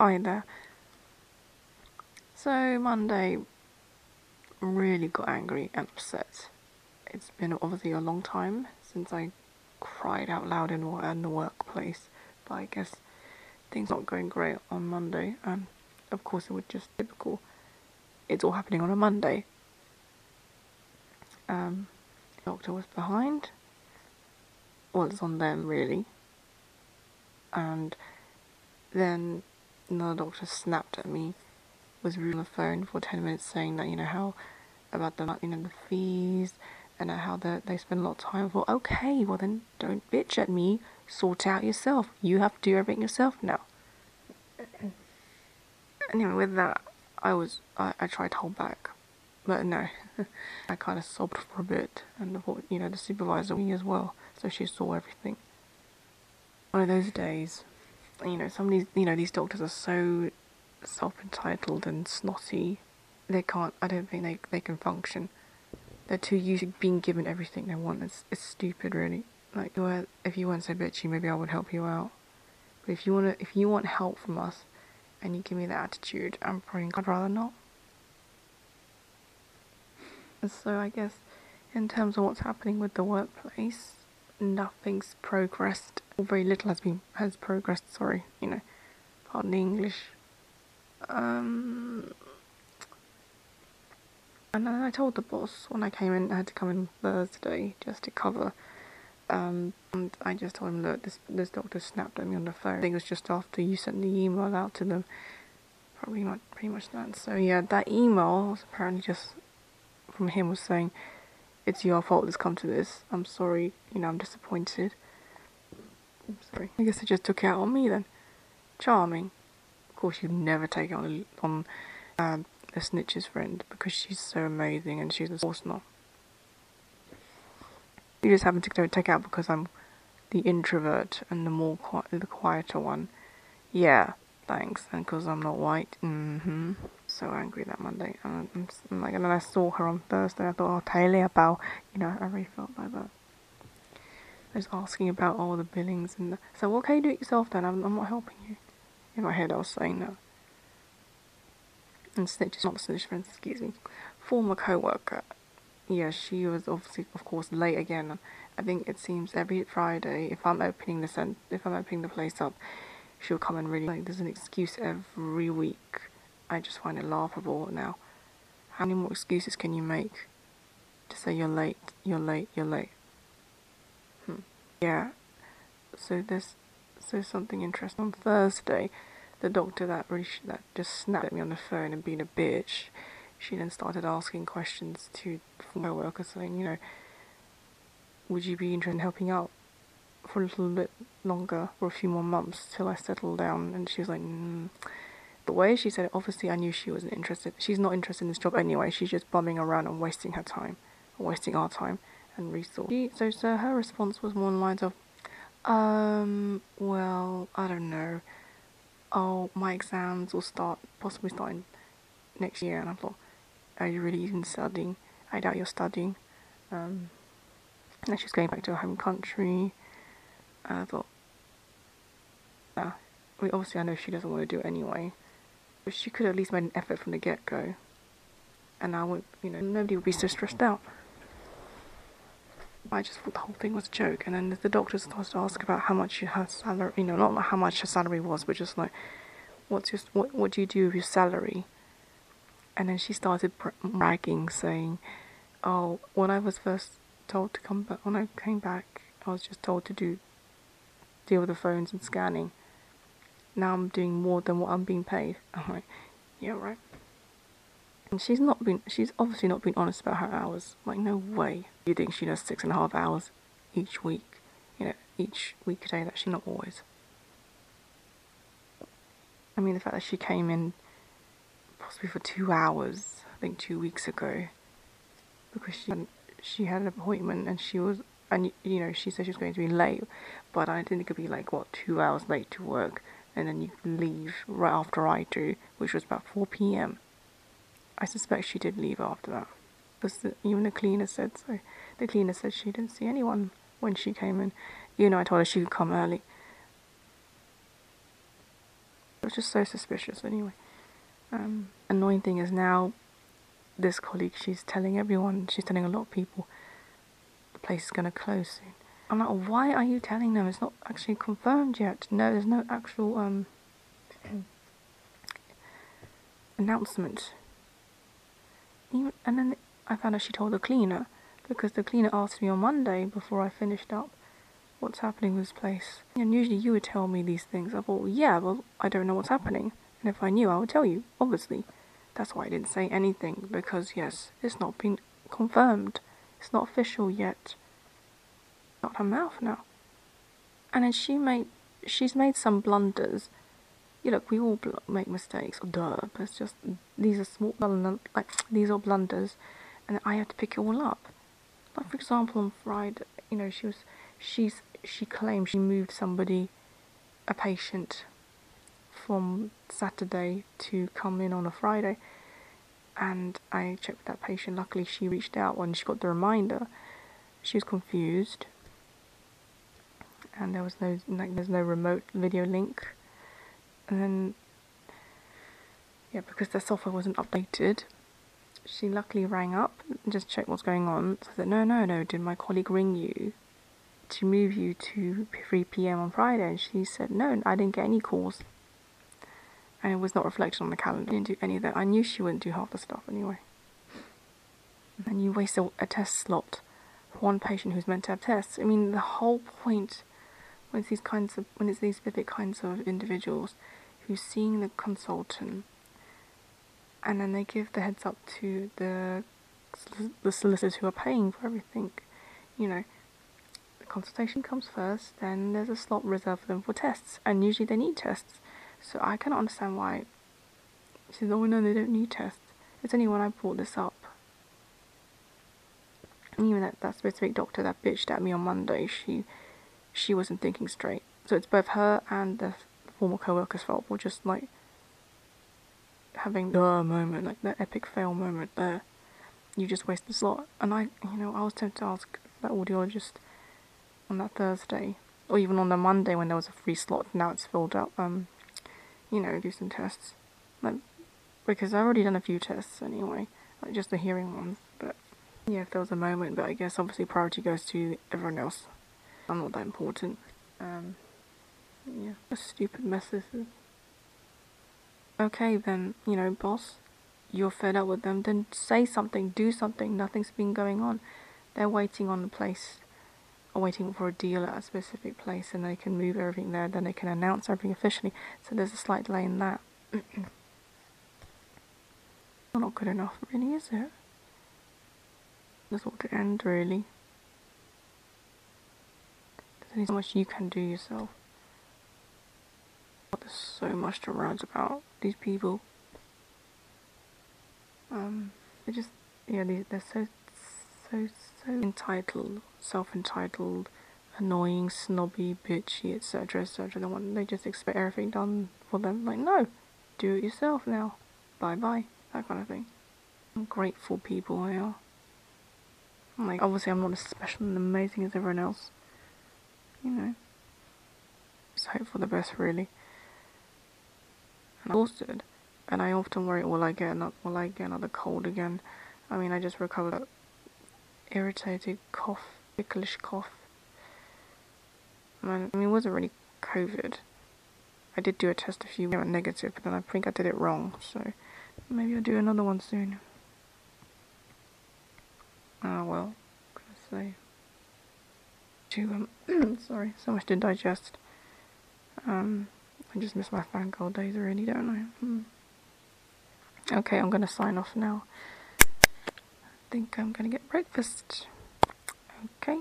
either. So Monday really got angry and upset. It's been obviously a long time since I cried out loud in, in the workplace, but I guess things not going great on Monday, and of course it was just typical. It's all happening on a Monday. Um, doctor was behind. Well, it's on them really. And then another doctor snapped at me, was rude on the phone for ten minutes, saying that you know how about the you know the fees and how they they spend a lot of time. for. okay, well then don't bitch at me. Sort out yourself. You have to do everything yourself now. anyway, with that, I was I, I tried to hold back, but no, I kind of sobbed for a bit, and you know the supervisor me as well, so she saw everything. One of those days, you know, some of these you know these doctors are so self-entitled and snotty. They can't. I don't think they they can function. They're too used to being given everything they want. It's it's stupid, really. Like, if you weren't so bitchy, maybe I would help you out. But if you wanna, if you want help from us, and you give me that attitude, I'm probably I'd rather not. So I guess, in terms of what's happening with the workplace, nothing's progressed. Very little has been has progressed. Sorry, you know, pardon the English. Um, and then I told the boss when I came in, I had to come in Thursday just to cover. Um, and I just told him, look, this this doctor snapped at me on the phone. I think it was just after you sent the email out to them. Probably not pretty much that. So yeah, that email was apparently just from him was saying, it's your fault it's come to this. I'm sorry, you know, I'm disappointed. I'm sorry. I guess they just took it out on me then. Charming. Of course, you'd never take it on, on um, a snitch's friend because she's so amazing and she's a course not. You just happen to take out because I'm the introvert and the more qui the quieter one. Yeah, thanks. And because I'm not white. Mm-hmm. So angry that Monday. And, I'm, like, and then I saw her on Thursday. I thought, oh, Taylor about, you know, I really felt like that. I was asking about all the billings and the, so, well, okay, do it yourself then. I'm, I'm not helping you. In my head, I was saying that and snitch is not snitch friends, excuse me, former co-worker. Yeah, she was obviously, of course, late again. I think it seems every Friday, if I'm opening the cent- if I'm opening the place up, she'll come and really like. There's an excuse every week. I just find it laughable now. How many more excuses can you make to say you're late, you're late, you're late? Hmm. Yeah. So there's so something interesting on Thursday the doctor that really that just snapped at me on the phone and being a bitch, she then started asking questions to my worker saying, you know, would you be interested in helping out for a little bit longer, for a few more months till I settle down? And she was like, mm. The way she said it, obviously I knew she wasn't interested. She's not interested in this job anyway. She's just bumming around and wasting her time, wasting our time and resources. So, so her response was more in lines of, um, well, I don't know oh, my exams will start, possibly starting next year. And I thought, are you really even studying? I doubt you're studying. Um, and she's going back to her home country. And I thought, yeah, I obviously I know she doesn't want to do it anyway. But she could at least made an effort from the get-go. And I would, you know, nobody would be so stressed out. I just thought the whole thing was a joke. And then the doctor started to ask about how much her salary, you know, not how much her salary was, but just like, what's your, what, what do you do with your salary? And then she started bragging, saying, oh, when I was first told to come back, when I came back, I was just told to do, deal with the phones and scanning. Now I'm doing more than what I'm being paid. I'm like, yeah, right. And she's not been, she's obviously not been honest about her hours. Like, no way. You think she does six and a half hours each week, you know, each weekday, that she not always. I mean, the fact that she came in possibly for two hours, I think two weeks ago, because she had, she had an appointment and she was, and you know, she said she was going to be late, but I didn't think it could be like, what, two hours late to work, and then you leave right after I do, which was about 4 p.m. I suspect she did leave after that. Because the, even the cleaner said so. The cleaner said she didn't see anyone when she came in. You know, I told her she could come early. It was just so suspicious anyway. Um, annoying thing is now this colleague, she's telling everyone, she's telling a lot of people the place is going to close soon. I'm like, why are you telling them? It's not actually confirmed yet. No, there's no actual um announcement. Even, and then I found out she told the cleaner because the cleaner asked me on Monday before I finished up what's happening with this place. And usually you would tell me these things. I thought, yeah, well, I don't know what's happening. And if I knew, I would tell you, obviously. That's why I didn't say anything because, yes, it's not been confirmed. It's not official yet. Her mouth now. And then she made, she's made some blunders. You look, we all bl- make mistakes, duh. But it's just these are small, like these are blunders, and I have to pick it all up. Like for example, on Friday, you know, she was, she's, she claimed she moved somebody, a patient, from Saturday to come in on a Friday, and I checked with that patient. Luckily, she reached out when she got the reminder. She was confused and there was no like there's no remote video link. And then yeah because the software wasn't updated she luckily rang up and just checked what's going on. So I said no no no. Did my colleague ring you to move you to 3 p.m. on Friday? And she said no I didn't get any calls. And it was not reflected on the calendar. I didn't do any of that. I knew she wouldn't do half the stuff anyway. And you waste a, a test slot for one patient who's meant to have tests. I mean the whole point when it's these kinds of when it's these specific kinds of individuals who's seeing the consultant and then they give the heads up to the the solicitors who are paying for everything. You know the consultation comes first then there's a slot reserved for them for tests and usually they need tests. So I cannot understand why. She says oh no they don't need tests. It's only when I brought this up. And even that, that specific doctor that bitched at me on Monday she she wasn't thinking straight. So it's both her and the former co-worker's fault for just like having the moment, like the epic fail moment there. You just waste the slot. And I, you know, I was tempted to ask that audiologist on that Thursday, or even on the Monday when there was a free slot. Now it's filled up. Um, you know, do some tests, like because I've already done a few tests anyway, like just the hearing ones. But yeah, if there was a moment, but I guess obviously priority goes to everyone else. I'm not that important. Um, yeah, stupid mess. Okay then, you know, boss, you're fed up with them, then say something, do something, nothing's been going on. They're waiting on the place, or waiting for a deal at a specific place, and they can move everything there, then they can announce everything officially. So there's a slight delay in that. not good enough, really, is it? That's what to end, really. Only so much you can do yourself. There's so much to rant about these people. Um, they just, yeah, they, they're so, so, so entitled, self-entitled, annoying, snobby, bitchy, etc., etc. They want, they just expect everything done for them. Like, no, do it yourself now. Bye bye, that kind of thing. Ungrateful people they are. Like, obviously, I'm not as special and amazing as everyone else you know, just hope for the best really. And I'm exhausted, and I often worry, will I get another, will I get another cold again? I mean, I just recovered irritated cough, ticklish cough. I mean, it wasn't really COVID. I did do a test a few ago, negative, but then I think I did it wrong, so maybe I'll do another one soon. Ah well, to um sorry, so much to digest. Um I just miss my fangirl days really, don't I? Hmm. Okay, I'm gonna sign off now. I think I'm gonna get breakfast. Okay.